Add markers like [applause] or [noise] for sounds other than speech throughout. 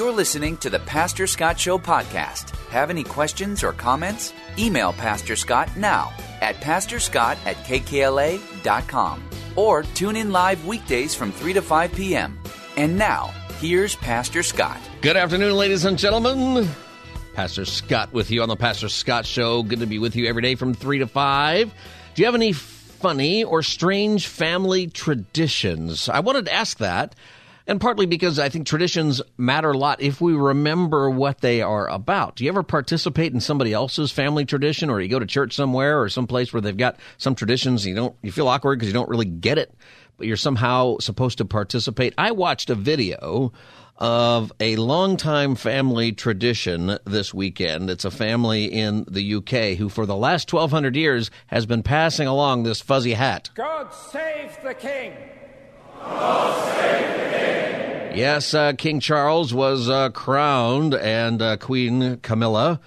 You're listening to the Pastor Scott Show podcast. Have any questions or comments? Email Pastor Scott now at pastorscott at kkla.com or tune in live weekdays from 3 to 5 p.m. And now, here's Pastor Scott. Good afternoon, ladies and gentlemen. Pastor Scott with you on the Pastor Scott Show. Good to be with you every day from 3 to 5. Do you have any funny or strange family traditions? I wanted to ask that and partly because I think traditions matter a lot if we remember what they are about. Do you ever participate in somebody else's family tradition, or you go to church somewhere or someplace where they've got some traditions you don't you feel awkward because you don't really get it, but you're somehow supposed to participate? I watched a video of a longtime family tradition this weekend. It's a family in the UK who, for the last 1,200 years, has been passing along this fuzzy hat. God save the king! God save the king! Yes, uh, King Charles was uh, crowned, and uh, Queen Camilla.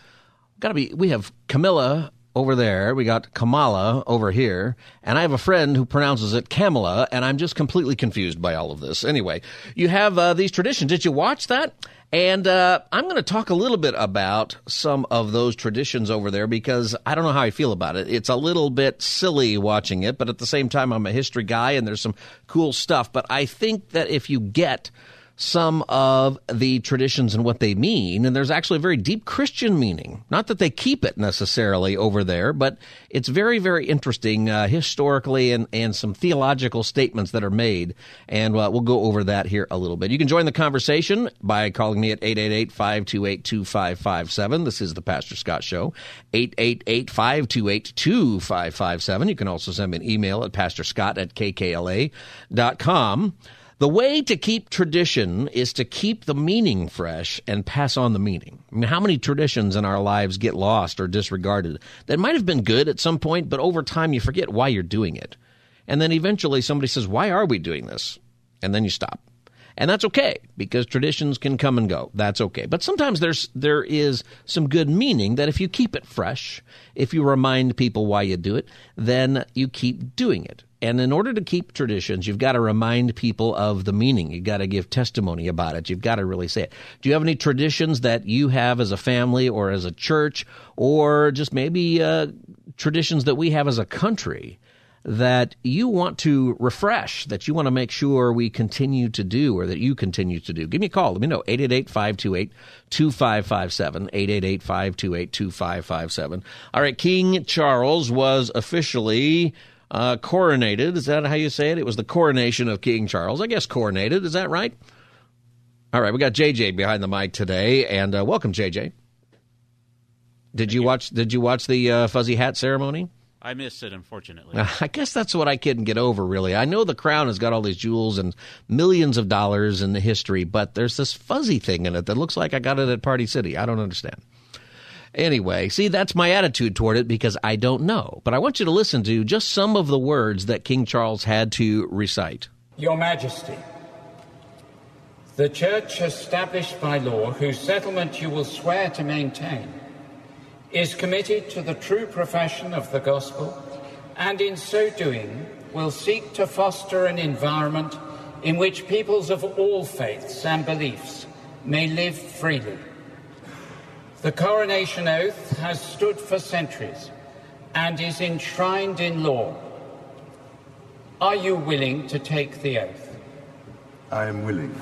Got to be. We have Camilla over there. We got Kamala over here, and I have a friend who pronounces it Kamala, and I'm just completely confused by all of this. Anyway, you have uh, these traditions. Did you watch that? And uh, I'm going to talk a little bit about some of those traditions over there because I don't know how I feel about it. It's a little bit silly watching it, but at the same time, I'm a history guy and there's some cool stuff. But I think that if you get some of the traditions and what they mean. And there's actually a very deep Christian meaning. Not that they keep it necessarily over there, but it's very, very interesting uh, historically and, and some theological statements that are made. And uh, we'll go over that here a little bit. You can join the conversation by calling me at 888 528 2557. This is the Pastor Scott Show. 888 528 2557. You can also send me an email at pastorscott at kkla.com. The way to keep tradition is to keep the meaning fresh and pass on the meaning. I mean, how many traditions in our lives get lost or disregarded that might have been good at some point, but over time you forget why you're doing it. And then eventually somebody says, Why are we doing this? And then you stop. And that's okay because traditions can come and go. That's okay. But sometimes there's there is some good meaning that if you keep it fresh, if you remind people why you do it, then you keep doing it. And in order to keep traditions, you've got to remind people of the meaning. You've got to give testimony about it. You've got to really say it. Do you have any traditions that you have as a family or as a church, or just maybe uh, traditions that we have as a country that you want to refresh, that you want to make sure we continue to do or that you continue to do? Give me a call. Let me know. 888 528 2557. 888 528 2557. All right. King Charles was officially uh, coronated. Is that how you say it? It was the coronation of King Charles. I guess coronated. Is that right? All right, we got JJ behind the mic today, and uh, welcome, JJ. Did you, you, watch? Did you watch the uh, fuzzy hat ceremony? I missed it, unfortunately. [laughs] I guess that's what I couldn't get over. Really, I know the crown has got all these jewels and millions of dollars in the history, but there's this fuzzy thing in it that looks like I got it at Party City. I don't understand. Anyway, see, that's my attitude toward it because I don't know. But I want you to listen to just some of the words that King Charles had to recite. Your Majesty, the church established by law, whose settlement you will swear to maintain, is committed to the true profession of the gospel, and in so doing will seek to foster an environment in which peoples of all faiths and beliefs may live freely the coronation oath has stood for centuries and is enshrined in law. Are you willing to take the oath? I am willing.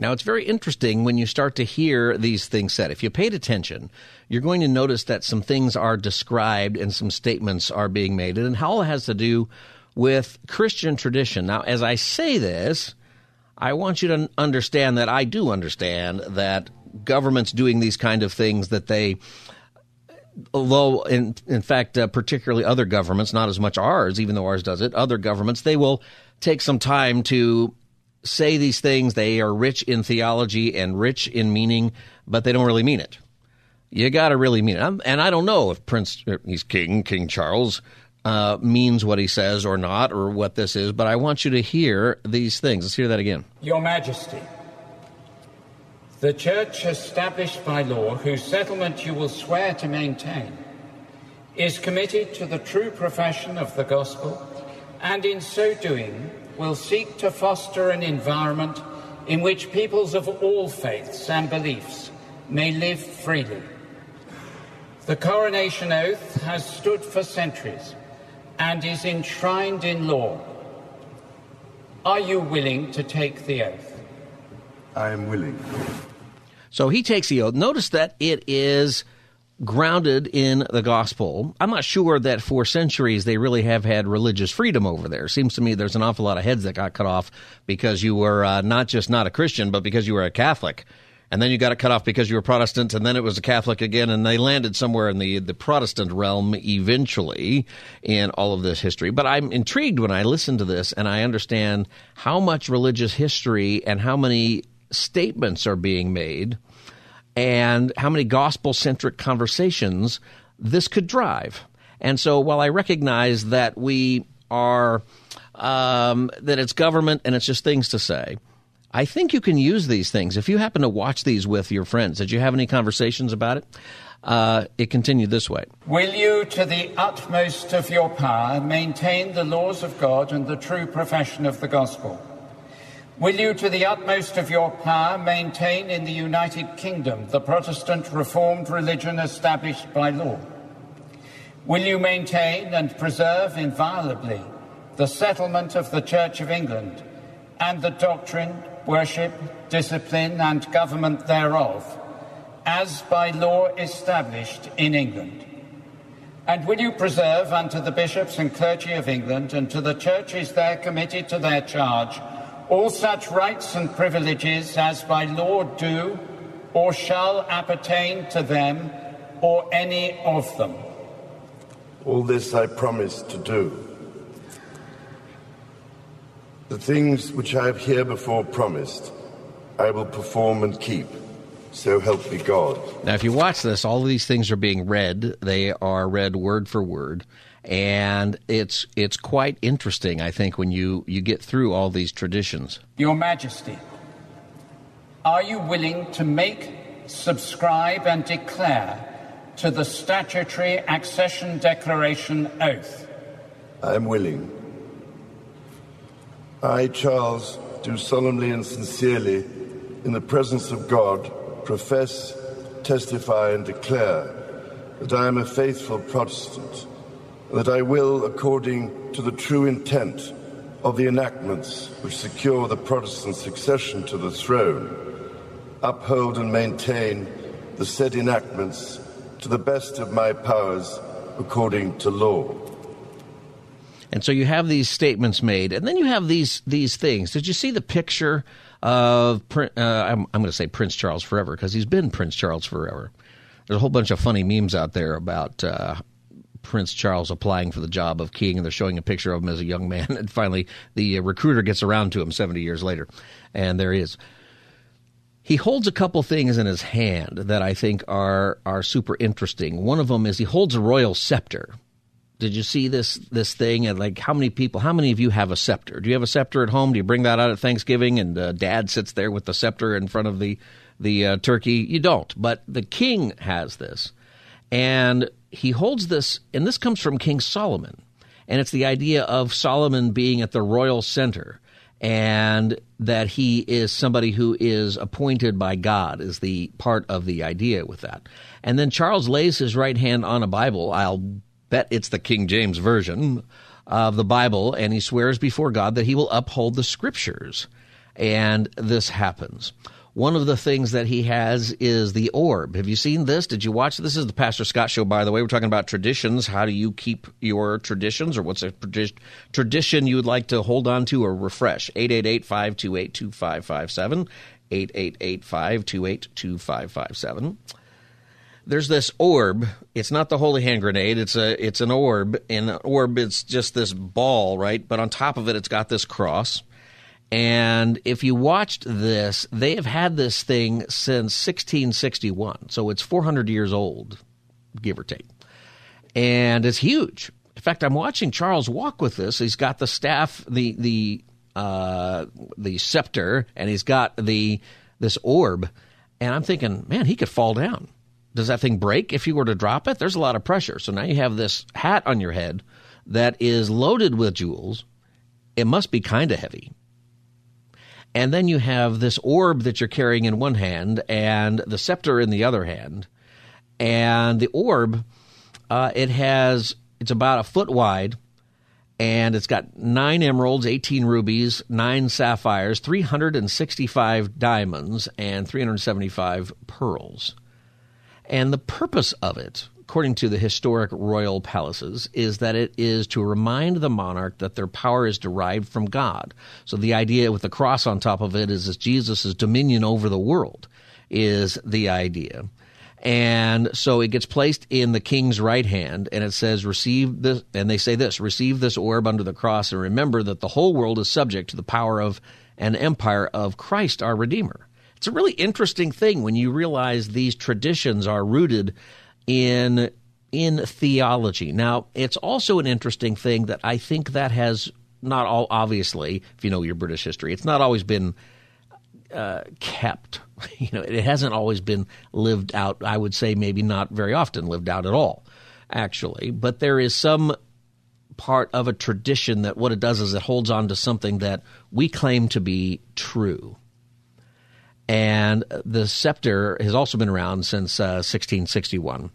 Now, it's very interesting when you start to hear these things said. If you paid attention, you're going to notice that some things are described and some statements are being made. And how it all has to do with Christian tradition. Now, as I say this, I want you to understand that I do understand that governments doing these kind of things that they although in in fact uh, particularly other governments not as much ours even though ours does it other governments they will take some time to say these things. They are rich in theology and rich in meaning, but they don't really mean it. You got to really mean it. I'm, and I don't know if Prince, he's King, King Charles, uh, means what he says or not, or what this is, but I want you to hear these things. Let's hear that again. Your Majesty, the Church established by law, whose settlement you will swear to maintain, is committed to the true profession of the gospel, and in so doing will seek to foster an environment in which peoples of all faiths and beliefs may live freely. The coronation oath has stood for centuries and is enshrined in law. Are you willing to take the oath? I am willing. So he takes the oath. Notice that it is grounded in the gospel. I'm not sure that for centuries they really have had religious freedom over there. Seems to me there's an awful lot of heads that got cut off because you were uh, not just not a Christian, but because you were a Catholic. And then you got it cut off because you were Protestant, and then it was a Catholic again, and they landed somewhere in the, the Protestant realm eventually in all of this history. But I'm intrigued when I listen to this and I understand how much religious history and how many statements are being made and how many gospel centric conversations this could drive. And so while I recognize that we are, um, that it's government and it's just things to say, I think you can use these things. If you happen to watch these with your friends, did you have any conversations about it? Uh, it continued this way Will you, to the utmost of your power, maintain the laws of God and the true profession of the gospel? Will you, to the utmost of your power, maintain in the United Kingdom the Protestant Reformed religion established by law? Will you maintain and preserve inviolably the settlement of the Church of England and the doctrine, worship, discipline, and government thereof, as by law established in England? And will you preserve unto the bishops and clergy of England and to the churches there committed to their charge all such rights and privileges as by law do or shall appertain to them or any of them. All this I promise to do. The things which I have herebefore promised, I will perform and keep. So help me God. Now, if you watch this, all of these things are being read. They are read word for word and it's it's quite interesting. I think when you you get through all these traditions. Your Majesty, are you willing to make, subscribe, and declare to the statutory accession declaration oath? I am willing. I, Charles, do solemnly and sincerely, in the presence of God, profess, testify, and declare that I am a faithful Protestant that I will, according to the true intent of the enactments which secure the Protestant succession to the throne, uphold and maintain the said enactments to the best of my powers according to law. And so you have these statements made, and then you have these these things. Did you see the picture of? Uh, I'm, I'm going to say Prince Charles forever because he's been Prince Charles forever. There's a whole bunch of funny memes out there about uh, Prince Charles applying for the job of king, and they're showing a picture of him as a young man. [laughs] And finally, the uh, recruiter gets around to him 70 years later, and there he is. He holds a couple things in his hand that I think are are super interesting. One of them is he holds a royal scepter. Did you see this this thing? And like, how many people? How many of you have a scepter? Do you have a scepter at home? Do you bring that out at Thanksgiving? And uh, Dad sits there with the scepter in front of the the uh, turkey. You don't, but the king has this, and he holds this, and this comes from King Solomon, and it's the idea of Solomon being at the royal center and that he is somebody who is appointed by God is the part of the idea with that. And then Charles lays his right hand on a Bible. I'll bet it's the King James version of the Bible, and he swears before God that he will uphold the scriptures. And this happens. One of the things that he has is the orb. Have you seen this? Did you watch? This is the Pastor Scott show, by the way. We're talking about traditions. How do you keep your traditions, or what's a tradition you would like to hold on to or refresh? 888 528 2557. 888 528 2557 there's this orb. It's not the holy hand grenade. It's a it's an orb. And an orb it's just this ball, right? But on top of it, it's got this cross And if you watched this, they have had this thing since 1661. So it's 400 years old, give or take. And it's huge. In fact, I'm watching Charles walk with this. He's got the staff, the the uh, the scepter, and he's got the this orb. And I'm thinking, man, he could fall down. Does that thing break if you were to drop it? There's a lot of pressure. So now you have this hat on your head that is loaded with jewels. It must be kind of heavy. And then you have this orb that you're carrying in one hand and the scepter in the other hand. And the orb, uh, it has, it's about a foot wide and it's got nine emeralds, 18 rubies, nine sapphires, 365 diamonds, and 375 pearls. And the purpose of it, according to the historic royal palaces, is that it is to remind the monarch that their power is derived from God. So the idea with the cross on top of it is that Jesus' dominion over the world is the idea. And so it gets placed in the king's right hand, and it says, Receive this, and they say this, receive this orb under the cross, and remember that the whole world is subject to the power of an empire of Christ our Redeemer. It's a really interesting thing when you realize these traditions are rooted in in theology. Now, it's also an interesting thing that I think that has not all obviously, if you know your British history, it's not always been uh, kept. [laughs] You know, it hasn't always been lived out. I would say maybe not very often lived out at all, actually. But there is some part of a tradition that what it does is it holds on to something that we claim to be true. And the scepter has also been around since uh, 1661.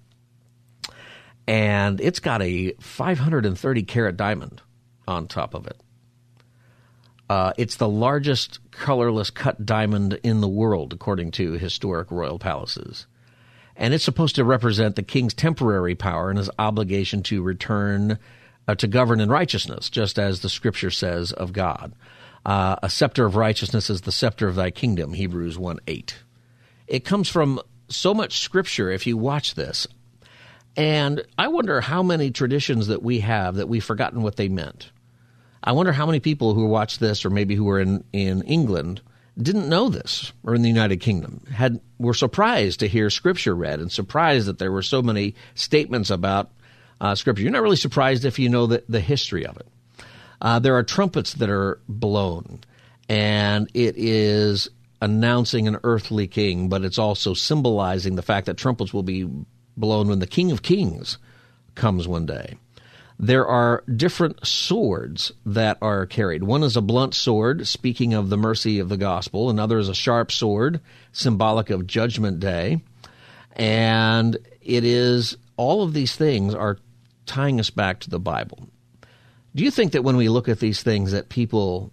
And it's got a 530 carat diamond on top of it. Uh, it's the largest colorless cut diamond in the world, according to historic royal palaces. And it's supposed to represent the king's temporary power and his obligation to return uh, to govern in righteousness, just as the scripture says of God. Uh, a scepter of righteousness is the scepter of thy kingdom, Hebrews 1 8. It comes from so much scripture if you watch this. And I wonder how many traditions that we have that we've forgotten what they meant. I wonder how many people who watch this, or maybe who are in, in England, didn't know this, or in the United Kingdom, had were surprised to hear Scripture read, and surprised that there were so many statements about uh, Scripture. You're not really surprised if you know the, the history of it. Uh, there are trumpets that are blown, and it is announcing an earthly king, but it's also symbolizing the fact that trumpets will be blown when the King of Kings comes one day. There are different swords that are carried. One is a blunt sword, speaking of the mercy of the gospel. Another is a sharp sword, symbolic of Judgment Day. And it is all of these things are tying us back to the Bible. Do you think that when we look at these things that people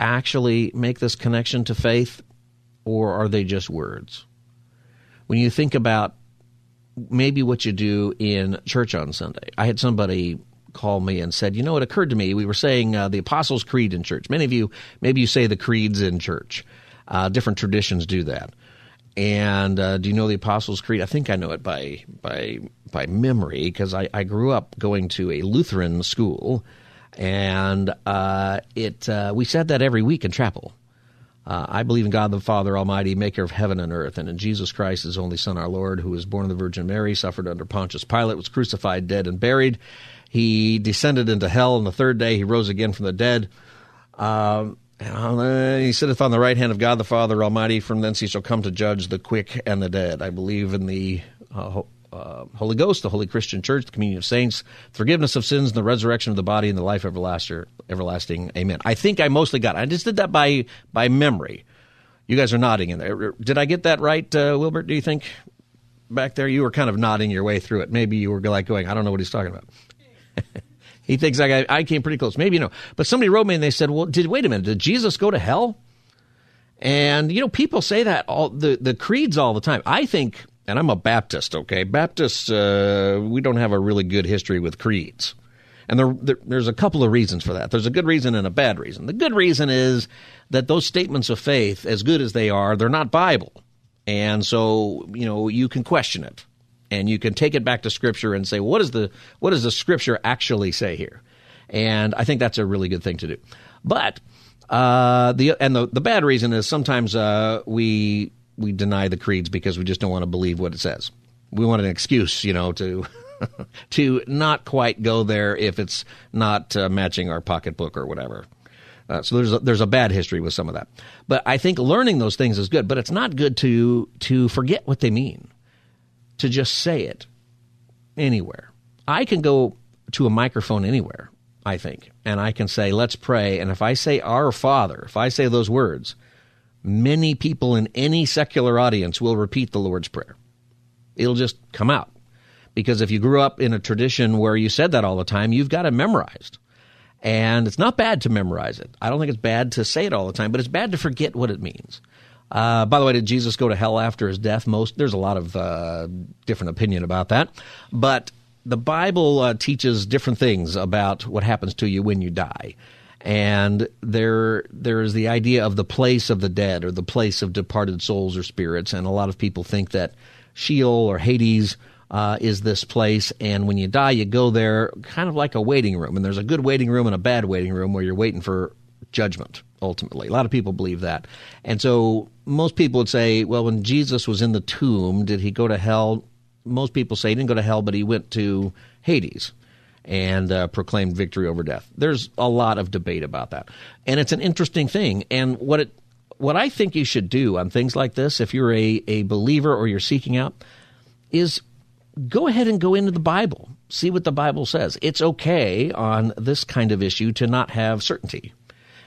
actually make this connection to faith or are they just words? When you think about maybe what you do in church on Sunday. I had somebody call me and said, "You know, it occurred to me. We were saying uh, the Apostles' Creed in church. Many of you, maybe you say the creeds in church. Uh, different traditions do that. And uh, do you know the Apostles' Creed? I think I know it by by by memory because I, I grew up going to a Lutheran school, and uh, it uh, we said that every week in chapel. Uh, I believe in God the Father Almighty, maker of heaven and earth, and in Jesus Christ, his only Son, our Lord, who was born of the Virgin Mary, suffered under Pontius Pilate, was crucified, dead, and buried. He descended into hell, and the third day he rose again from the dead. Um, and he sitteth on the right hand of God the Father Almighty. From thence he shall come to judge the quick and the dead. I believe in the uh, uh, Holy Ghost, the Holy Christian Church, the communion of saints, forgiveness of sins, and the resurrection of the body, and the life everlasting. Everlasting. Amen. I think I mostly got. It. I just did that by by memory. You guys are nodding in there. Did I get that right, uh, Wilbert? Do you think back there you were kind of nodding your way through it? Maybe you were like going, I don't know what he's talking about. [laughs] he thinks I, I came pretty close. Maybe you know. But somebody wrote me and they said, well, did wait a minute? Did Jesus go to hell? And you know, people say that all the the creeds all the time. I think and I'm a Baptist, okay? Baptists, uh, we don't have a really good history with creeds. And there, there, there's a couple of reasons for that. There's a good reason and a bad reason. The good reason is that those statements of faith, as good as they are, they're not Bible. And so, you know, you can question it. And you can take it back to Scripture and say, what, is the, what does the Scripture actually say here? And I think that's a really good thing to do. But Uh, the and the the bad reason is sometimes uh, we we deny the creeds because we just don't want to believe what it says. We want an excuse, you know, to [laughs] to not quite go there if it's not uh, matching our pocketbook or whatever. Uh, so there's a, there's a bad history with some of that. But I think learning those things is good. But it's not good to to forget what they mean. To just say it anywhere. I can go to a microphone anywhere I think. And I can say, let's pray. And if I say our Father, if I say those words, many people in any secular audience will repeat the Lord's Prayer. It'll just come out. Because if you grew up in a tradition where you said that all the time, you've got it memorized. And it's not bad to memorize it. I don't think it's bad to say it all the time, but it's bad to forget what it means. Uh, by the way, did Jesus go to hell after his death? Most there's a lot of uh, different opinion about that, but the Bible uh, teaches different things about what happens to you when you die. And there, there is the idea of the place of the dead or the place of departed souls or spirits. And a lot of people think that Sheol or Hades uh, is this place. And when you die, you go there kind of like a waiting room. And there's a good waiting room and a bad waiting room where you're waiting for judgment, ultimately. A lot of people believe that. And so most people would say, well, when Jesus was in the tomb, did he go to hell? most people say he didn't go to hell, but he went to Hades and uh, proclaimed victory over death. There's a lot of debate about that, and it's an interesting thing. And what it, what I think you should do on things like this, if you're a, a believer or you're seeking out, is go ahead and go into the Bible, see what the Bible says. It's okay on this kind of issue to not have certainty.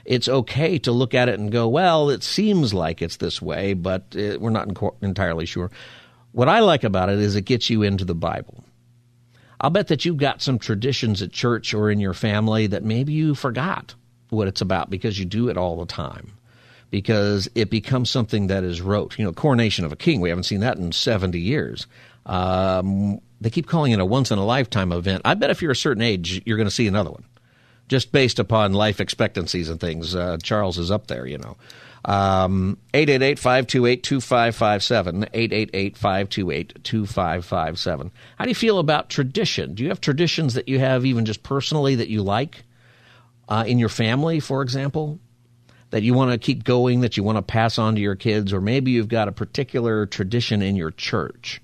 It's okay to look at it and go, well, it seems like it's this way, but uh, we're not entirely sure. What I like about it is it gets you into the Bible. I'll bet that you've got some traditions at church or in your family that maybe you forgot what it's about because you do it all the time. Because it becomes something that is rote. You know, coronation of a king, we haven't seen that in 70 years. Um, they keep calling it a once in a lifetime event. I bet if you're a certain age, you're going to see another one, just based upon life expectancies and things. Uh, Charles is up there, you know. Um, 888-528-2557, 888-528-2557. How do you feel about tradition? Do you have traditions that you have even just personally that you like uh, in your family, for example, that you want to keep going, that you want to pass on to your kids, or maybe you've got a particular tradition in your church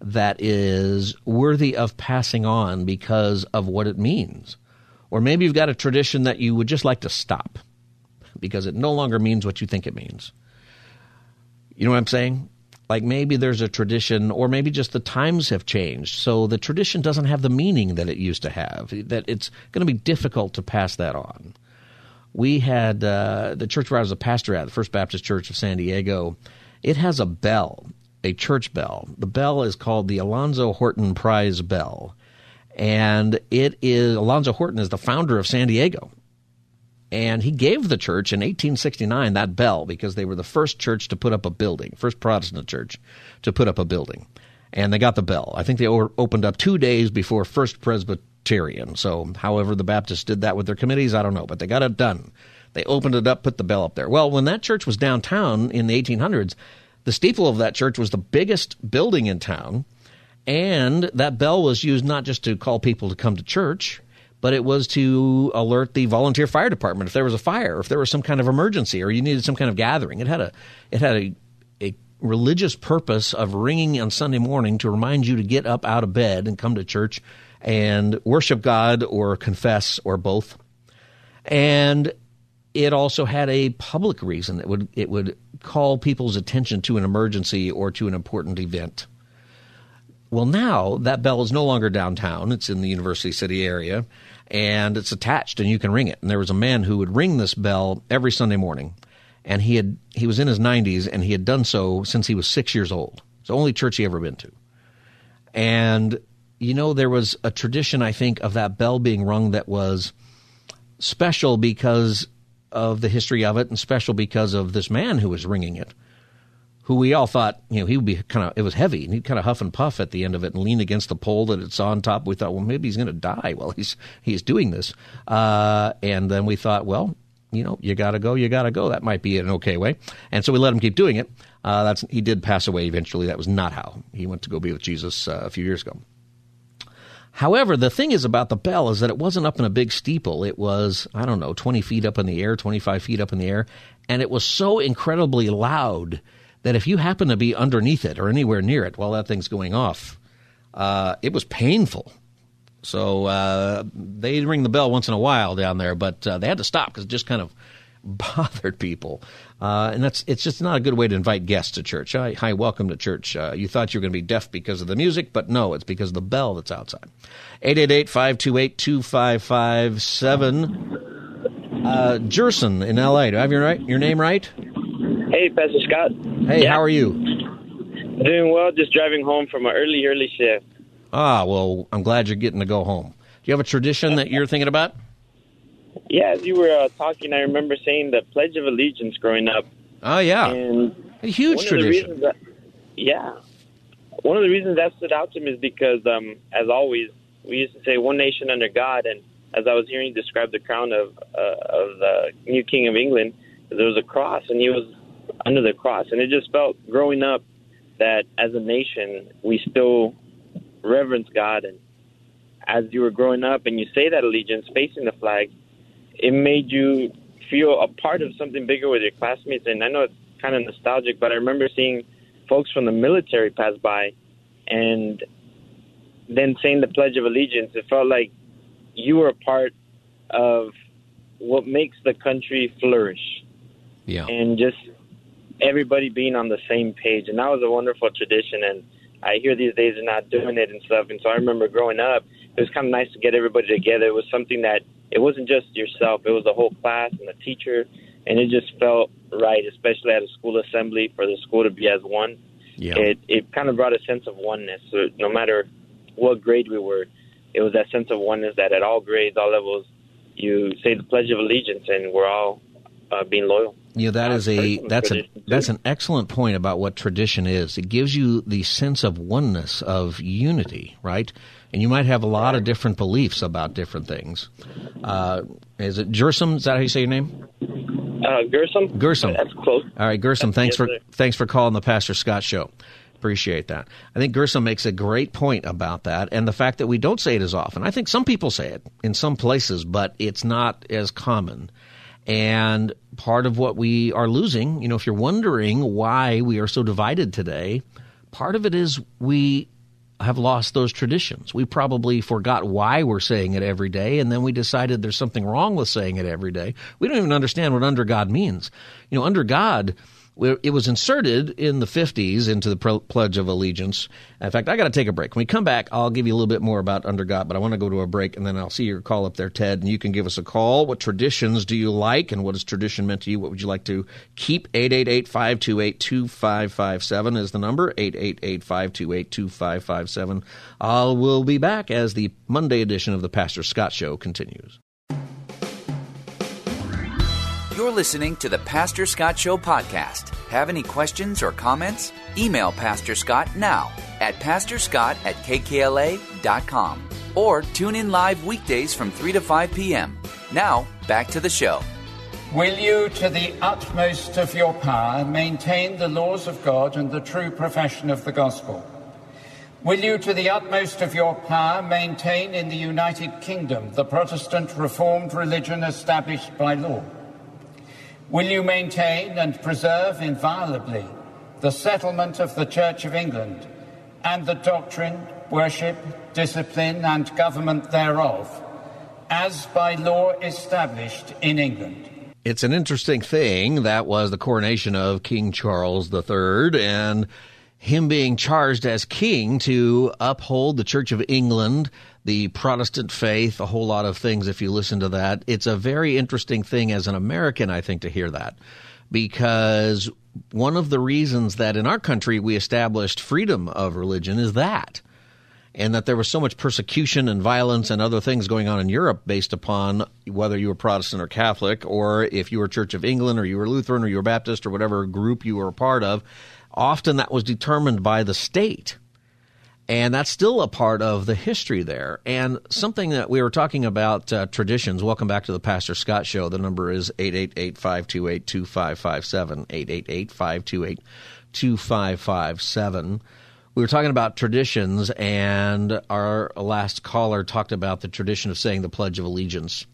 that is worthy of passing on because of what it means? Or maybe you've got a tradition that you would just like to stop – because it no longer means what you think it means. You know what I'm saying? Like maybe there's a tradition, or maybe just the times have changed. So the tradition doesn't have the meaning that it used to have, that it's going to be difficult to pass that on. We had uh, the church where I was a pastor at, the First Baptist Church of San Diego, it has a bell, a church bell. The bell is called the Alonzo Horton Prize Bell. And it is, Alonzo Horton is the founder of San Diego. And he gave the church in 1869 that bell because they were the first church to put up a building, first Protestant church to put up a building. And they got the bell. I think they opened up two days before First Presbyterian. So, however, the Baptists did that with their committees, I don't know, but they got it done. They opened it up, put the bell up there. Well, when that church was downtown in the 1800s, the steeple of that church was the biggest building in town. And that bell was used not just to call people to come to church, but it was to alert the volunteer fire department if there was a fire, if there was some kind of emergency, or you needed some kind of gathering. It had a it had a, a religious purpose of ringing on Sunday morning to remind you to get up out of bed and come to church and worship God or confess or both. And it also had a public reason. It would it would call people's attention to an emergency or to an important event. Well, now that bell is no longer downtown. It's in the University City area and it's attached and you can ring it. And there was a man who would ring this bell every Sunday morning. And he had he was in his 90s and he had done so since he was 6 years old. It's the only church he ever been to. And you know there was a tradition I think of that bell being rung that was special because of the history of it and special because of this man who was ringing it who we all thought, you know, he would be kind of, it was heavy and he'd kind of huff and puff at the end of it and lean against the pole that it's on top. We thought, well, maybe he's going to die while he's, he's doing this. Uh, and then we thought, well, you know, you got to go, you got to go. That might be an okay way. And so we let him keep doing it. Uh, that's, he did pass away eventually. That was not how he went to go be with Jesus uh, a few years ago. However, the thing is about the bell is that it wasn't up in a big steeple. It was, I don't know, 20 feet up in the air, 25 feet up in the air. And it was so incredibly loud that if you happen to be underneath it or anywhere near it while that thing's going off, uh, it was painful. So uh, they ring the bell once in a while down there, but uh, they had to stop because it just kind of [laughs] bothered people. Uh, and that's it's just not a good way to invite guests to church. Hi, hi welcome to church. Uh, you thought you were going to be deaf because of the music, but no, it's because of the bell that's outside. 888-528-2557. Uh, Jerson in L.A. Do I have your, right, your name right? Hey, Pastor Scott. Hey, yeah. how are you? Doing well, just driving home from an early, early shift. Ah, well, I'm glad you're getting to go home. Do you have a tradition that you're thinking about? Yeah, as you were uh, talking, I remember saying the Pledge of Allegiance growing up. Oh yeah, and a huge tradition. That, yeah, one of the reasons that stood out to me is because, um, as always, we used to say "one nation under God," and as I was hearing you describe the crown of uh, of the new King of England, there was a cross, and he was under the cross, and it just felt growing up that as a nation we still reverence God, and as you were growing up and you say that allegiance facing the flag, it made you feel a part of something bigger with your classmates. And I know it's kind of nostalgic, but I remember seeing folks from the military pass by and then saying the Pledge of Allegiance. It felt like you were a part of what makes the country flourish. Yeah. And just everybody being on the same page. And that was a wonderful tradition. And I hear these days they're not doing it and stuff. And so I remember growing up, it was kind of nice to get everybody together. It was something that it wasn't just yourself; it was the whole class and the teacher, and it just felt right, especially at a school assembly for the school to be as one. Yeah. It it kind of brought a sense of oneness. So no matter what grade we were, it was that sense of oneness that at all grades, all levels, you say the Pledge of Allegiance, and we're all uh, being loyal. Yeah, that is a that's a that's an excellent point about what tradition is. It gives you the sense of oneness, of unity, right? And you might have a lot of different beliefs about different things. Uh, is it Gersom? Is that how you say your name? Uh, Gersom. Gersom. That's close. All right, Gersom. Thanks yes, for sir. thanks for calling the Pastor Scott Show. Appreciate that. I think Gersom makes a great point about that, and the fact that we don't say it as often. I think some people say it in some places, but it's not as common. And part of what we are losing, you know, if you're wondering why we are so divided today, part of it is we have lost those traditions. We probably forgot why we're saying it every day, and then we decided there's something wrong with saying it every day. We don't even understand what under God means. You know, under God it was inserted in the 50s into the Pledge of Allegiance. In fact, I got to take a break. When we come back, I'll give you a little bit more about Under God, but I want to go to a break and then I'll see your call up there, Ted, and you can give us a call. What traditions do you like and what has tradition meant to you? What would you like to keep? 888 528 2557 is the number 888 528 2557. Uh, we'll be back as the Monday edition of the Pastor Scott Show continues. You're listening to the Pastor Scott Show podcast. Have any questions or comments? Email Pastor Scott now at pastorscott at kkla.com or tune in live weekdays from 3 to 5 p.m. Now, back to the show. Will you, to the utmost of your power, maintain the laws of God and the true profession of the gospel? Will you, to the utmost of your power, maintain in the United Kingdom the Protestant Reformed religion established by law? Will you maintain and preserve inviolably the settlement of the Church of England and the doctrine, worship, discipline, and government thereof, as by law established in England? It's an interesting thing. That was the coronation of King Charles III, and him being charged as king to uphold the Church of England, the Protestant faith, a whole lot of things if you listen to that. It's a very interesting thing as an American, I think, to hear that. Because one of the reasons that in our country we established freedom of religion is that. And that there was so much persecution and violence and other things going on in Europe based upon whether you were Protestant or Catholic, or if you were Church of England, or you were Lutheran, or you were Baptist, or whatever group you were a part of often that was determined by the state. And that's still a part of the history there. And something that we were talking about uh, traditions. Welcome back to the Pastor Scott Show. The number is 888 528 2557. 888 528 2557. we were talking about traditions, and our last caller talked about the tradition of saying the Pledge of Allegiance.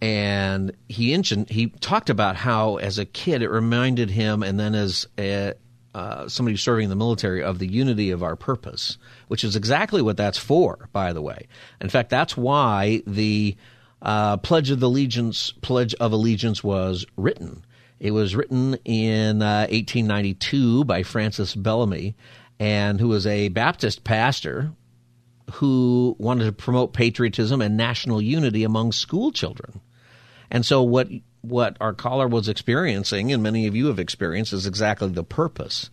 And he mentioned, he talked about how, as a kid, it reminded him, and then as a, uh, somebody serving in the military, of the unity of our purpose, which is exactly what that's for, by the way. In fact, that's why the uh, Pledge of Allegiance, Pledge of Allegiance was written. It was written in uh, 1892 by Francis Bellamy, and who was a Baptist pastor who wanted to promote patriotism and national unity among school children. And so what what our caller was experiencing and many of you have experienced is exactly the purpose.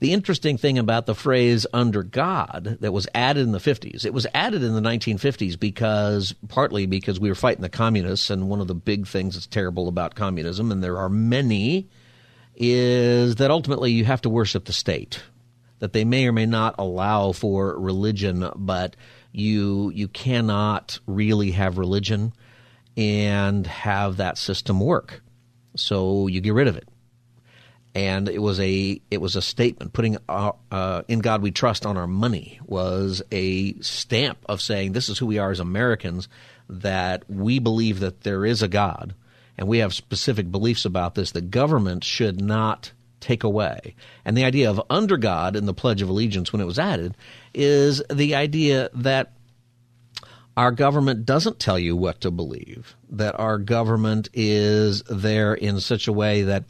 The interesting thing about the phrase under God that was added in the 50s, it was added in the 1950s because partly because we were fighting the communists and one of the big things that's terrible about communism and there are many is that ultimately you have to worship the state that they may or may not allow for religion, but you you cannot really have religion and have that system work. So you get rid of it. And it was a it was a statement putting our, uh, in God we trust on our money was a stamp of saying this is who we are as Americans that we believe that there is a God and we have specific beliefs about this. The government should not take away. And the idea of under God in the Pledge of Allegiance when it was added is the idea that our government doesn't tell you what to believe, that our government is there in such a way that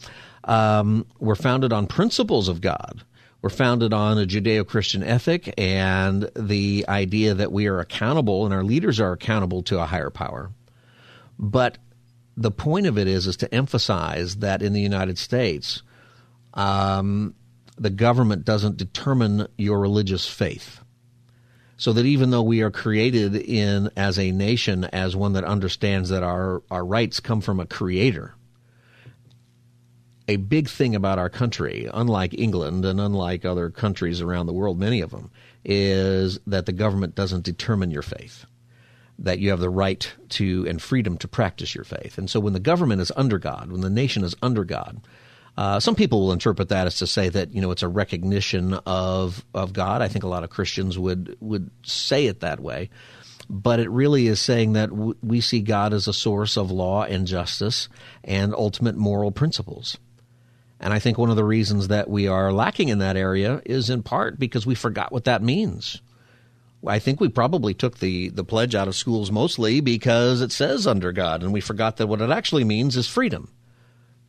um, we're founded on principles of God. We're founded on a Judeo Christian ethic and the idea that we are accountable and our leaders are accountable to a higher power. But the point of it is is to emphasize that in the United States, um, the government doesn't determine your religious faith. So that even though we are created in as a nation as one that understands that our, our rights come from a creator, a big thing about our country, unlike England and unlike other countries around the world, many of them, is that the government doesn't determine your faith. That you have the right to and freedom to practice your faith. And so when the government is under God, when the nation is under God, uh, some people will interpret that as to say that you know it's a recognition of of God. I think a lot of Christians would would say it that way, but it really is saying that w- we see God as a source of law and justice and ultimate moral principles. And I think one of the reasons that we are lacking in that area is in part because we forgot what that means. I think we probably took the, the pledge out of schools mostly because it says under God, and we forgot that what it actually means is freedom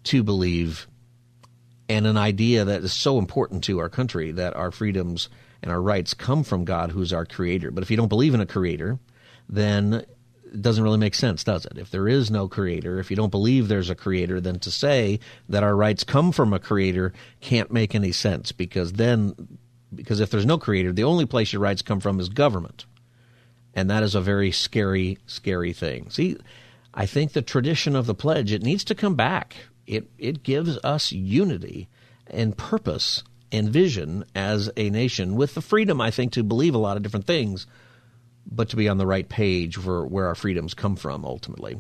to believe and an idea that is so important to our country that our freedoms and our rights come from God, who's our creator. But if you don't believe in a creator, then it doesn't really make sense, does it? If there is no creator, if you don't believe there's a creator, then to say that our rights come from a creator can't make any sense because then, because if there's no creator, the only place your rights come from is government. And that is a very scary, scary thing. See, I think the tradition of the pledge, it needs to come back it, it gives us unity and purpose and vision as a nation with the freedom, I think, to believe a lot of different things, but to be on the right page for where our freedoms come from ultimately.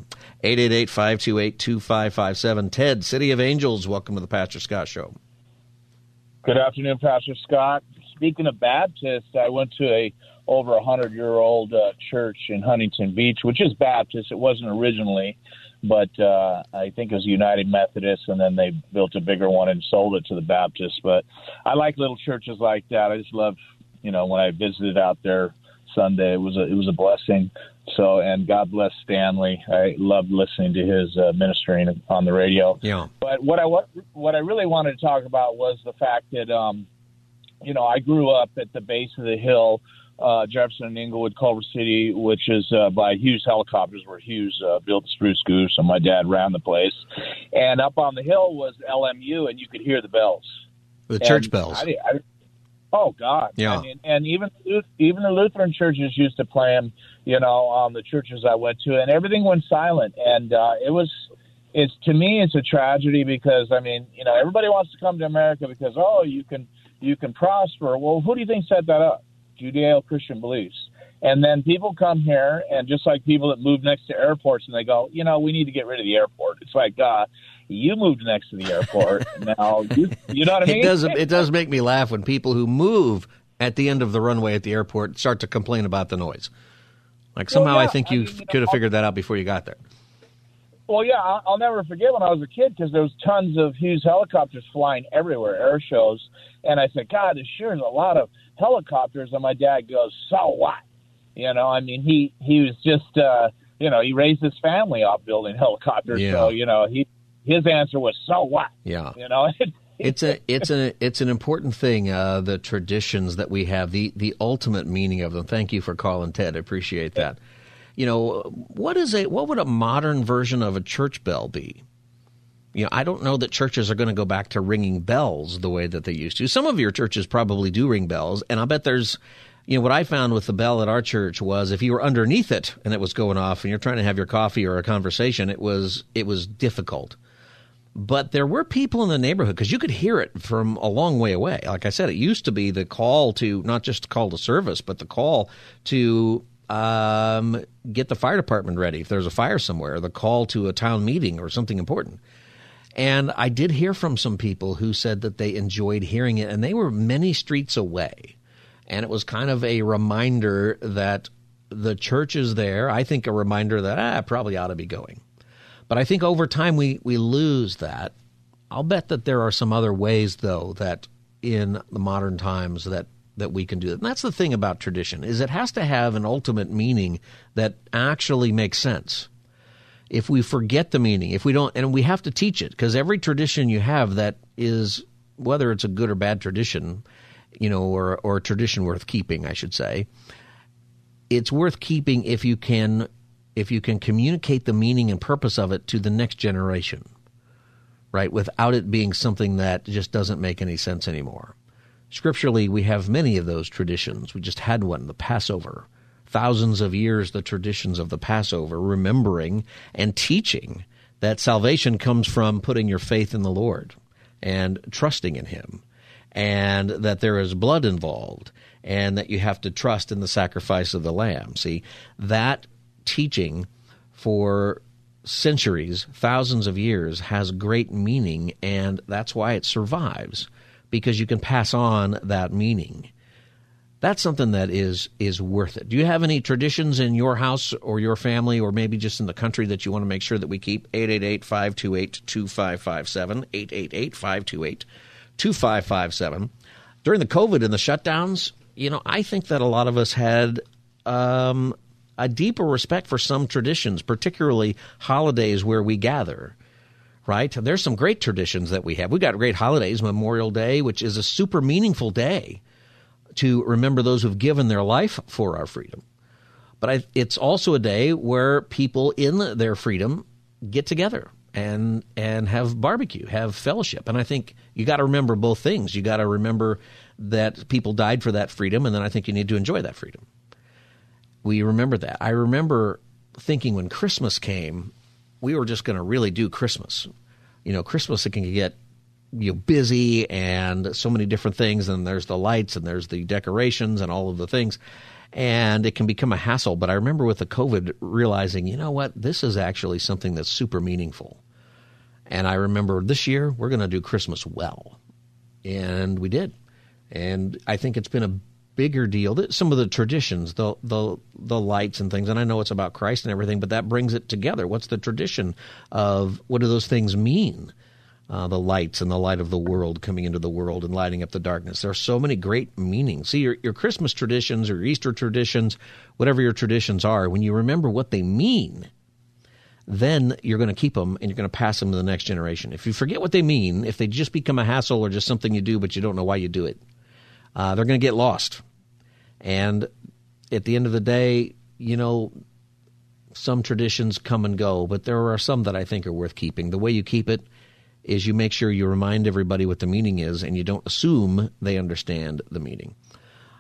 888 528 2557. Ted, City of Angels, welcome to the Pastor Scott Show. Good afternoon, Pastor Scott. Speaking of Baptists, I went to a over a hundred year old uh, church in Huntington Beach, which is Baptist. It wasn't originally, but uh, I think it was United Methodist, and then they built a bigger one and sold it to the Baptists. But I like little churches like that. I just love, you know, when I visited out there Sunday, it was a it was a blessing. So, and God bless Stanley. I loved listening to his uh, ministering on the radio. Yeah. But what I what, what I really wanted to talk about was the fact that, um, you know, I grew up at the base of the hill uh, Jefferson and Inglewood, Culver City, which is uh, by Hughes Helicopters, where Hughes uh, built the Spruce Goose, and my dad ran the place. And up on the hill was LMU, and you could hear the bells, the and church bells. I, I, oh God! Yeah. I mean, and even even the Lutheran churches used to play them. You know, on the churches I went to, and everything went silent, and uh, it was. It's to me, it's a tragedy because I mean, you know, everybody wants to come to America because oh, you can you can prosper. Well, who do you think set that up? Judeo Christian beliefs. And then people come here, and just like people that move next to airports, and they go, you know, we need to get rid of the airport. It's like, uh, you moved next to the airport. [laughs] now, you, you know what I mean? It does. It does make me laugh when people who move at the end of the runway at the airport start to complain about the noise. Like somehow Well, yeah, I think I you mean, you know, could have figured that out before you got there. Well, yeah, I'll, I'll never forget when I was a kid because there was tons of Hughes helicopters flying everywhere, air shows, and I said, God, there sure is a lot of helicopters. And my dad goes, So what? You know, I mean, he he was just, uh, you know, he raised his family off building helicopters, Yeah. so you know, he his answer was, So what? Yeah. You know, [laughs] it's a it's a it's an important thing. Uh, the traditions that we have, the the ultimate meaning of them. Thank you for calling, Ted. I appreciate that. You know, what is a what would a modern version of a church bell be? You know, I don't know that churches are going to go back to ringing bells the way that they used to. Some of your churches probably do ring bells, and I bet there's, you know, what I found with the bell at our church was if you were underneath it and it was going off, and you're trying to have your coffee or a conversation, it was it was difficult but there were people in the neighborhood because you could hear it from a long way away. Like I said, it used to be the call to not just call to service, but the call to um, get the fire department ready if there's a fire somewhere, the call to a town meeting or something important. And I did hear from some people who said that they enjoyed hearing it, and they were many streets away. And it was kind of a reminder that the church is there. I think a reminder that ah, I probably ought to be going. But I think over time we, we lose that. I'll bet that there are some other ways, though, that in the modern times that, that we can do that. And that's the thing about tradition is it has to have an ultimate meaning that actually makes sense. If we forget the meaning, if we don't, and we have to teach it because every tradition you have that is whether it's a good or bad tradition, you know, or or a tradition worth keeping, I should say, it's worth keeping if you can if you can communicate the meaning and purpose of it to the next generation, right? Without it being something that just doesn't make any sense anymore. Scripturally, we have many of those traditions. We just had one, the Passover. Thousands of years, the traditions of the Passover, remembering and teaching that salvation comes from putting your faith in the Lord and trusting in Him, and that there is blood involved, and that you have to trust in the sacrifice of the Lamb. See, that teaching for centuries, thousands of years, has great meaning, and that's why it survives, because you can pass on that meaning. That's something that is is worth it. Do you have any traditions in your house or your family or maybe just in the country that you want to make sure that we keep? 888-528-2557, 888-528-2557. During the COVID and the shutdowns, you know, I think that a lot of us had um, a deeper respect for some traditions, particularly holidays where we gather. Right? There's some great traditions that we have. We've got great holidays, Memorial Day, which is a super meaningful day to remember those who've given their life for our freedom. But I, it's also a day where people in their freedom get together and and have barbecue, have fellowship. And I think you got to remember both things. You got to remember that people died for that freedom, and then I think you need to enjoy that freedom. We remember that. I remember thinking when Christmas came, we were just going to really do Christmas. You know, Christmas it can get you know busy and so many different things, and there's the lights and there's the decorations and all of the things, and it can become a hassle. But I remember with the COVID realizing, you know what, this is actually something that's super meaningful. And I remember this year we're going to do Christmas well, and we did. And I think it's been a bigger deal. Some of the traditions, the the the lights and things, and I know it's about Christ and everything, but that brings it together. What's the tradition of what do those things mean? Uh, the lights and the light of the world coming into the world and lighting up the darkness. There are so many great meanings. See, your, your Christmas traditions or Easter traditions, whatever your traditions are, when you remember what they mean, then you're going to keep them and you're going to pass them to the next generation. If you forget what they mean, if they just become a hassle or just something you do but you don't know why you do it, uh, they're going to get lost. And at the end of the day, you know, some traditions come and go, but there are some that I think are worth keeping. The way you keep it is you make sure you remind everybody what the meaning is and you don't assume they understand the meaning.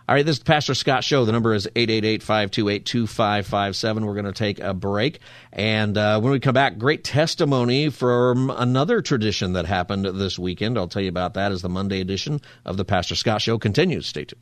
All right, this is the Pastor Scott Show. The number is 888-528-2557. We're going to take a break. And uh, when we come back, great testimony from another tradition that happened this weekend. I'll tell you about that as the Monday edition of the Pastor Scott Show continues. Stay tuned.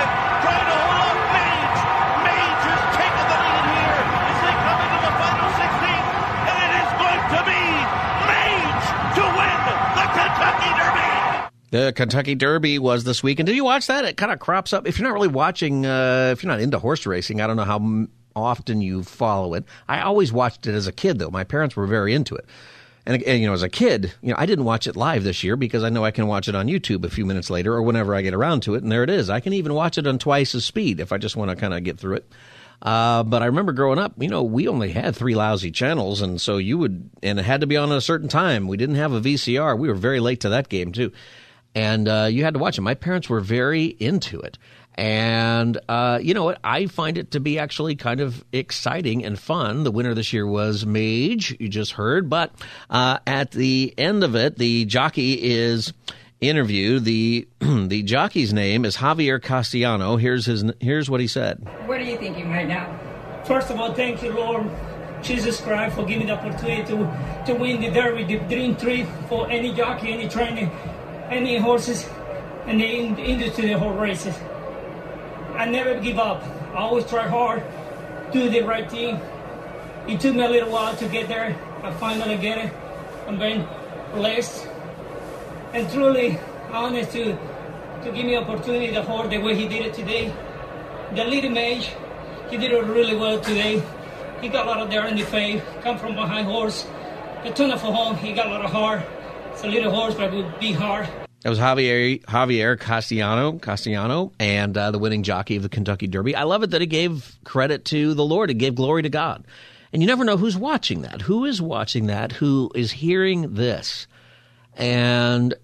Kentucky Derby was this weekend. Did you watch that? It kind of crops up. If you're not really watching, uh, if you're not into horse racing, I don't know how often you follow it. I always watched it as a kid, though. My parents were very into it. And, and, you know, as a kid, you know, I didn't watch it live this year because I know I can watch it on YouTube a few minutes later or whenever I get around to it, and there it is. I can even watch it on twice as speed if I just want to kind of get through it. Uh, but I remember growing up, you know, we only had three lousy channels, and so you would, and it had to be on at a certain time. We didn't have a VCR. We were very late to that game too, and uh, you had to watch it. My parents were very into it. And uh, you know what? I find it to be actually kind of exciting and fun. The winner this year was Mage, you just heard. But uh, at the end of it, the jockey is interviewed. The [clears throat] the jockey's name is Javier Castellano. Here's his. Here's what he said. What are you thinking right now? First of all, thank you, Lord Jesus Christ, for giving the opportunity to to win the Derby, the dream trip for any jockey, any trainer, any horses, and the industry, the whole races. I never give up. I always try hard, do the right thing. It took me a little while to get there. I finally get it. I'm very blessed and truly honest to to give me opportunity to hold the way he did it today. The little mage, he did it really well today. He got a lot of there in the face, come from behind horse. The tuna for home, he got a lot of heart. It's a little horse, but it would be hard. That was Javier Javier Castellano, Castellano, and uh, the winning jockey of the Kentucky Derby. I love it that he gave credit to the Lord. He gave glory to God. And you never know who's watching that. Who is watching that? Who is hearing this and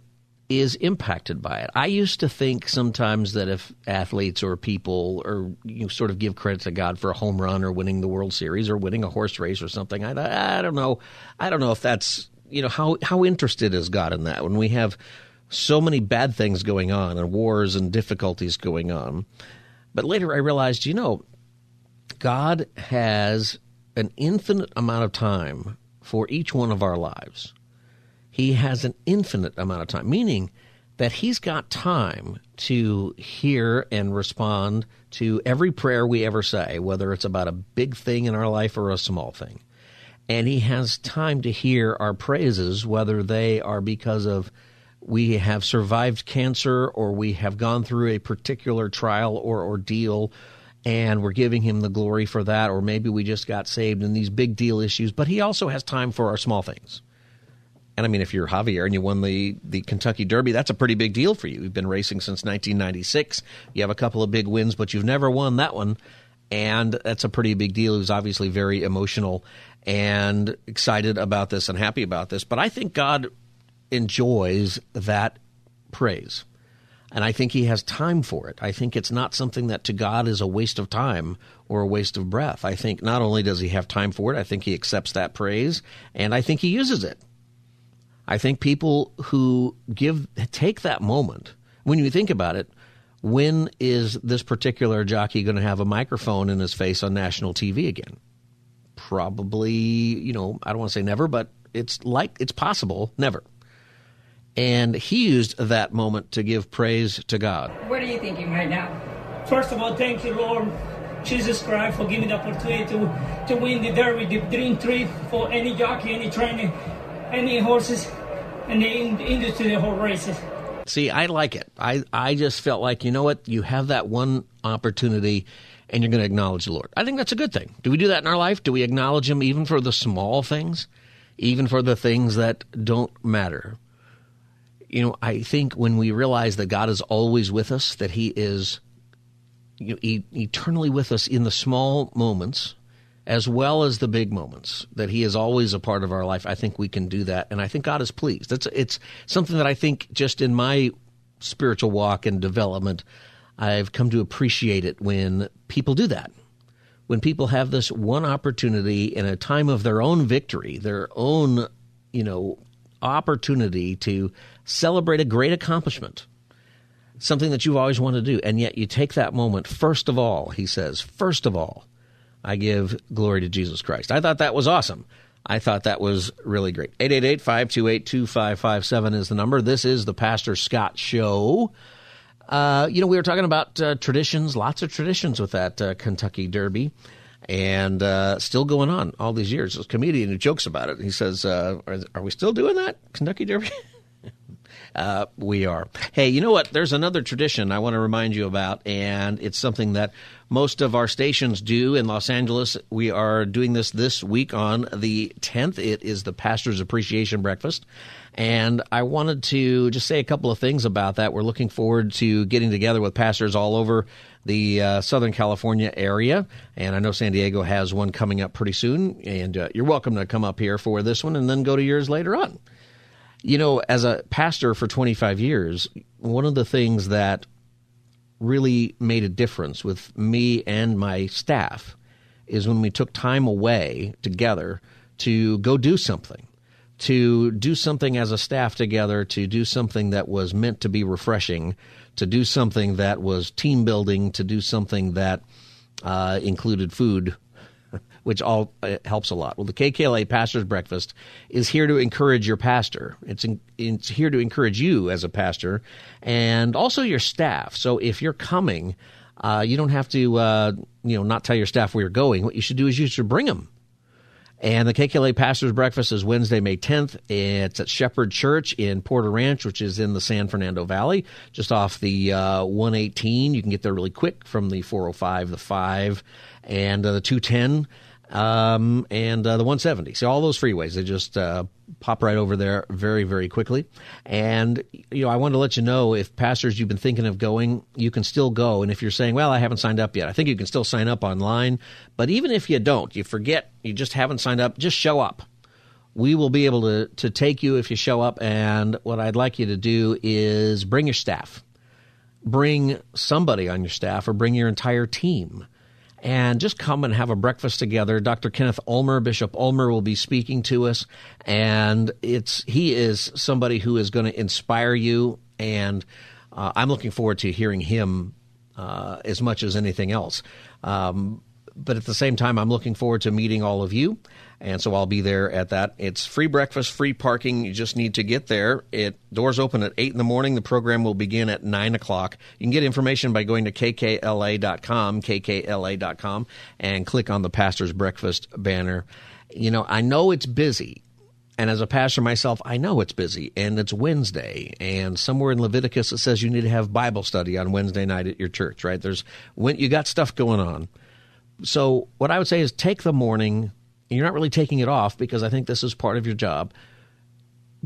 is impacted by it? I used to think sometimes that if athletes or people or you know, sort of give credit to God for a home run or winning the World Series or winning a horse race or something, I, I don't know. I don't know if that's you know how how interested is God in that when we have so many bad things going on and wars and difficulties going on. But later I realized, you know, God has an infinite amount of time for each one of our lives. He has an infinite amount of time, meaning that He's got time to hear and respond to every prayer we ever say, whether it's about a big thing in our life or a small thing. And He has time to hear our praises, whether they are because of we have survived cancer or we have gone through a particular trial or ordeal and we're giving him the glory for that, or maybe we just got saved in these big deal issues. But he also has time for our small things. And I mean, if you're Javier and you won the, the Kentucky Derby, that's a pretty big deal for you. You've been racing since 1996. You have a couple of big wins, but you've never won that one. And that's a pretty big deal. he's obviously very emotional and excited about this and happy about this. But I think God enjoys that praise. And I think he has time for it. I think it's not something that to God is a waste of time or a waste of breath. I think not only does he have time for it, I think he accepts that praise and I think he uses it. I think people who give take that moment, when you think about it, when is this particular jockey going to have a microphone in his face on national TV again? Probably, you know, I don't want to say never, but it's like it's possible never. And he used that moment to give praise to God. What are you thinking right now? First of all, thank you, Lord Jesus Christ, for giving the opportunity to, to win the Derby, the dream trip for any jockey, any trainer, any horses, and the industry, the whole races. See, I like it. I, I just felt like, you know what? You have that one opportunity and you're going to acknowledge the Lord. I think that's a good thing. Do we do that in our life? Do we acknowledge Him even for the small things, even for the things that don't matter? You know, I think when we realize that God is always with us, that He is you know, e- eternally with us in the small moments as well as the big moments, that He is always a part of our life, I think we can do that. And I think God is pleased. It's, it's something that I think just in my spiritual walk and development, I've come to appreciate it when people do that. When people have this one opportunity in a time of their own victory, their own, you know, opportunity to celebrate a great accomplishment, something that you've always wanted to do. And yet you take that moment, first of all, he says, first of all, I give glory to Jesus Christ. I thought that was awesome. I thought that was really great. 888 528 2557 is the number. This is the Pastor Scott Show. Uh, you know, we were talking about uh, traditions, lots of traditions with that uh, Kentucky Derby, and uh, still going on all these years. A comedian who jokes about it. He says, uh, are, are, we still doing that Kentucky Derby? [laughs] Uh, we are. Hey, you know what? There's another tradition I want to remind you about, and it's something that most of our stations do in Los Angeles. We are doing this this week on the 10th. It is the Pastor's Appreciation Breakfast. And I wanted to just say a couple of things about that. We're looking forward to getting together with pastors all over the uh, Southern California area. And I know San Diego has one coming up pretty soon. And uh, you're welcome to come up here for this one and then go to yours later on. You know, as a pastor for 25 years, one of the things that really made a difference with me and my staff is when we took time away together to go do something, to do something as a staff together, to do something that was meant to be refreshing, to do something that was team building, to do something that uh, included food [laughs] which all uh, helps a lot. Well, the KKLA Pastor's Breakfast is here to encourage your pastor. It's, in, it's here to encourage you as a pastor and also your staff. So if you're coming, uh, you don't have to, uh, you know, not tell your staff where you're going. What you should do is you should bring them. And the KKLA Pastor's Breakfast is Wednesday, May 10th. It's at Shepherd Church in Porter Ranch, which is in the San Fernando Valley, just off the uh, 118. You can get there really quick from the 405, the 5, and uh, the 210 um, and uh, the 170. So all those freeways, they just uh, pop right over there very, very quickly. And you know, I wanted to let you know if pastors you've been thinking of going, you can still go. And if you're saying, "Well, I haven't signed up yet," I think you can still sign up online. But even if you don't, you forget, you just haven't signed up, just show up. We will be able to to take you if you show up. And what I'd like you to do is bring your staff, bring somebody on your staff, or bring your entire team and just come and have a breakfast together. Dr. Kenneth Ulmer, Bishop Ulmer, will be speaking to us, and it's he is somebody who is going to inspire you, and uh, I'm looking forward to hearing him uh, as much as anything else. Um, but at the same time, I'm looking forward to meeting all of you. And so I'll be there at that. It's free breakfast, free parking. You just need to get there. It doors open at eight in the morning. The program will begin at nine o'clock. You can get information by going to kkla.com, kkla.com, and click on the pastor's breakfast banner. You know, I know it's busy. And as a pastor myself, I know it's busy and it's Wednesday. And somewhere in Leviticus it says you need to have Bible study on Wednesday night at your church, right? There's when you got stuff going on. So what I would say is take the morning. You're not really taking it off because I think this is part of your job.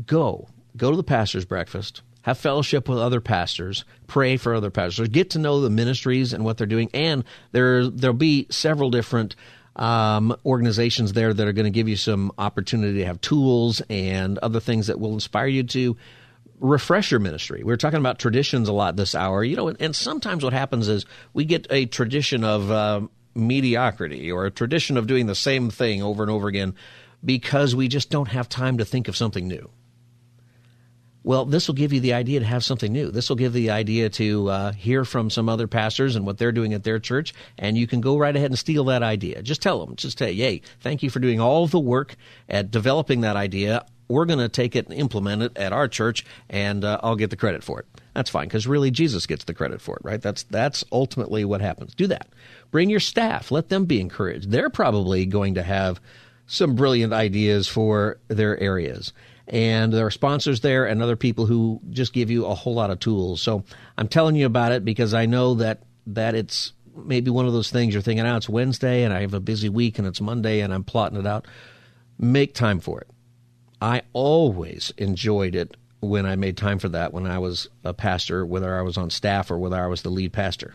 Go. Go to the pastor's breakfast. Have fellowship with other pastors. Pray for other pastors. Get to know the ministries and what they're doing. And there there'll be several different um, organizations there that are going to give you some opportunity to have tools and other things that will inspire you to refresh your ministry. We are talking about traditions a lot this hour, you know, and sometimes what happens is we get a tradition of uh, mediocrity or a tradition of doing the same thing over and over again because we just don't have time to think of something new. Well, this will give you the idea to have something new. This will give the idea to uh, hear from some other pastors and what they're doing at their church, and you can go right ahead and steal that idea. Just tell them, just say, "Yay, thank you for doing all the work at developing that idea. We're going to take it and implement it at our church, and uh, I'll get the credit for it." That's fine because really Jesus gets the credit for it, right? That's that's ultimately what happens. Do that. Bring your staff. Let them be encouraged. They're probably going to have some brilliant ideas for their areas. And there are sponsors there and other people who just give you a whole lot of tools. So I'm telling you about it because I know that that it's maybe one of those things you're thinking, oh, it's Wednesday and I have a busy week and it's Monday and I'm plotting it out. Make time for it. I always enjoyed it when I made time for that when I was a pastor, whether I was on staff or whether I was the lead pastor.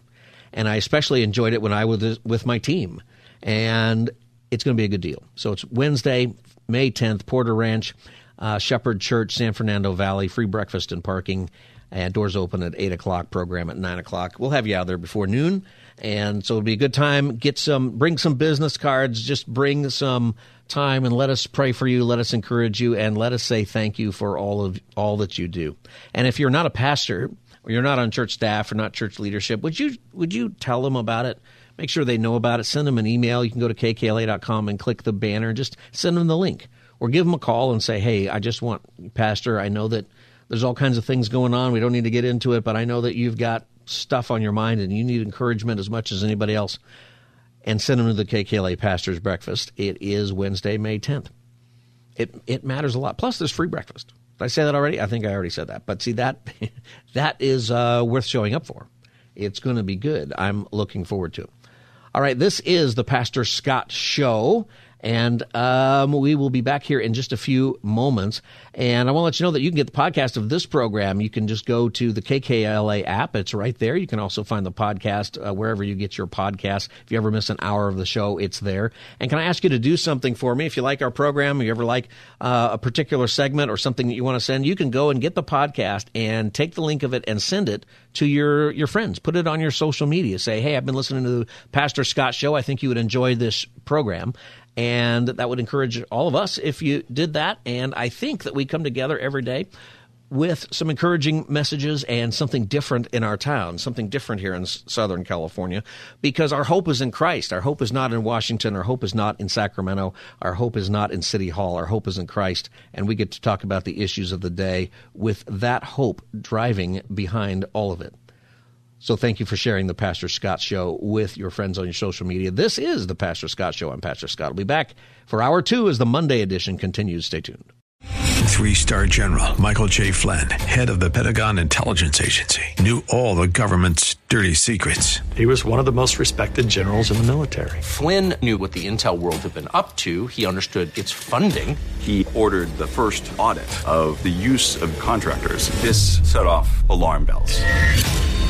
And I especially enjoyed it when I was with my team. And it's going to be a good deal. So it's Wednesday, May 10th, Porter Ranch, uh, Shepherd Church, San Fernando Valley, free breakfast and parking. And doors open at 8 o'clock, program at 9 o'clock. We'll have you out there before noon. And so it'll be a good time. Get some, bring some business cards, just bring some time and let us pray for you, let us encourage you, and let us say thank you for all of all that you do. And if you're not a pastor or you're not on church staff or not church leadership, would you would you tell them about it? make sure they know about it. Send them an email. You can go to kkla.com and click the banner. And just send them the link or give them a call and say, hey, I just want, Pastor, I know that there's all kinds of things going on. We don't need to get into it, but I know that you've got stuff on your mind and you need encouragement as much as anybody else. And send them to the KKLA Pastors Breakfast. It is Wednesday, May 10th. It, it matters a lot. Plus, there's free breakfast. Did I say that already? I think I already said that. But see, that [laughs] that is uh, worth showing up for. It's going to be good. I'm looking forward to it. All right, this is the Pastor Scott Show. And um, we will be back here in just a few moments. And I want to let you know that you can get the podcast of this program. You can just go to the KKLA app. It's right there. You can also find the podcast uh, wherever you get your podcast. If you ever miss an hour of the show, it's there. And can I ask you to do something for me? If you like our program, you ever like uh, a particular segment or something that you want to send, you can go and get the podcast and take the link of it and send it to your, your friends. Put it on your social media. Say, hey, I've been listening to the Pastor Scott show. I think you would enjoy this program. And that would encourage all of us if you did that. And I think that we come together every day with some encouraging messages and something different in our town, something different here in Southern California, because our hope is in Christ. Our hope is not in Washington. Our hope is not in Sacramento. Our hope is not in City Hall. Our hope is in Christ. And we get to talk about the issues of the day with that hope driving behind all of it. So thank you for sharing the Pastor Scott Show with your friends on your social media. This is the Pastor Scott Show. I'm Pastor Scott. I'll be back for hour two as the Monday edition continues. Stay tuned. Three star general Michael J. Flynn, head of the Pentagon Intelligence Agency, knew all the government's dirty secrets. He was one of the most respected generals in the military. Flynn knew what the intel world had been up to, he understood its funding. He ordered the first audit of the use of contractors. This set off alarm bells.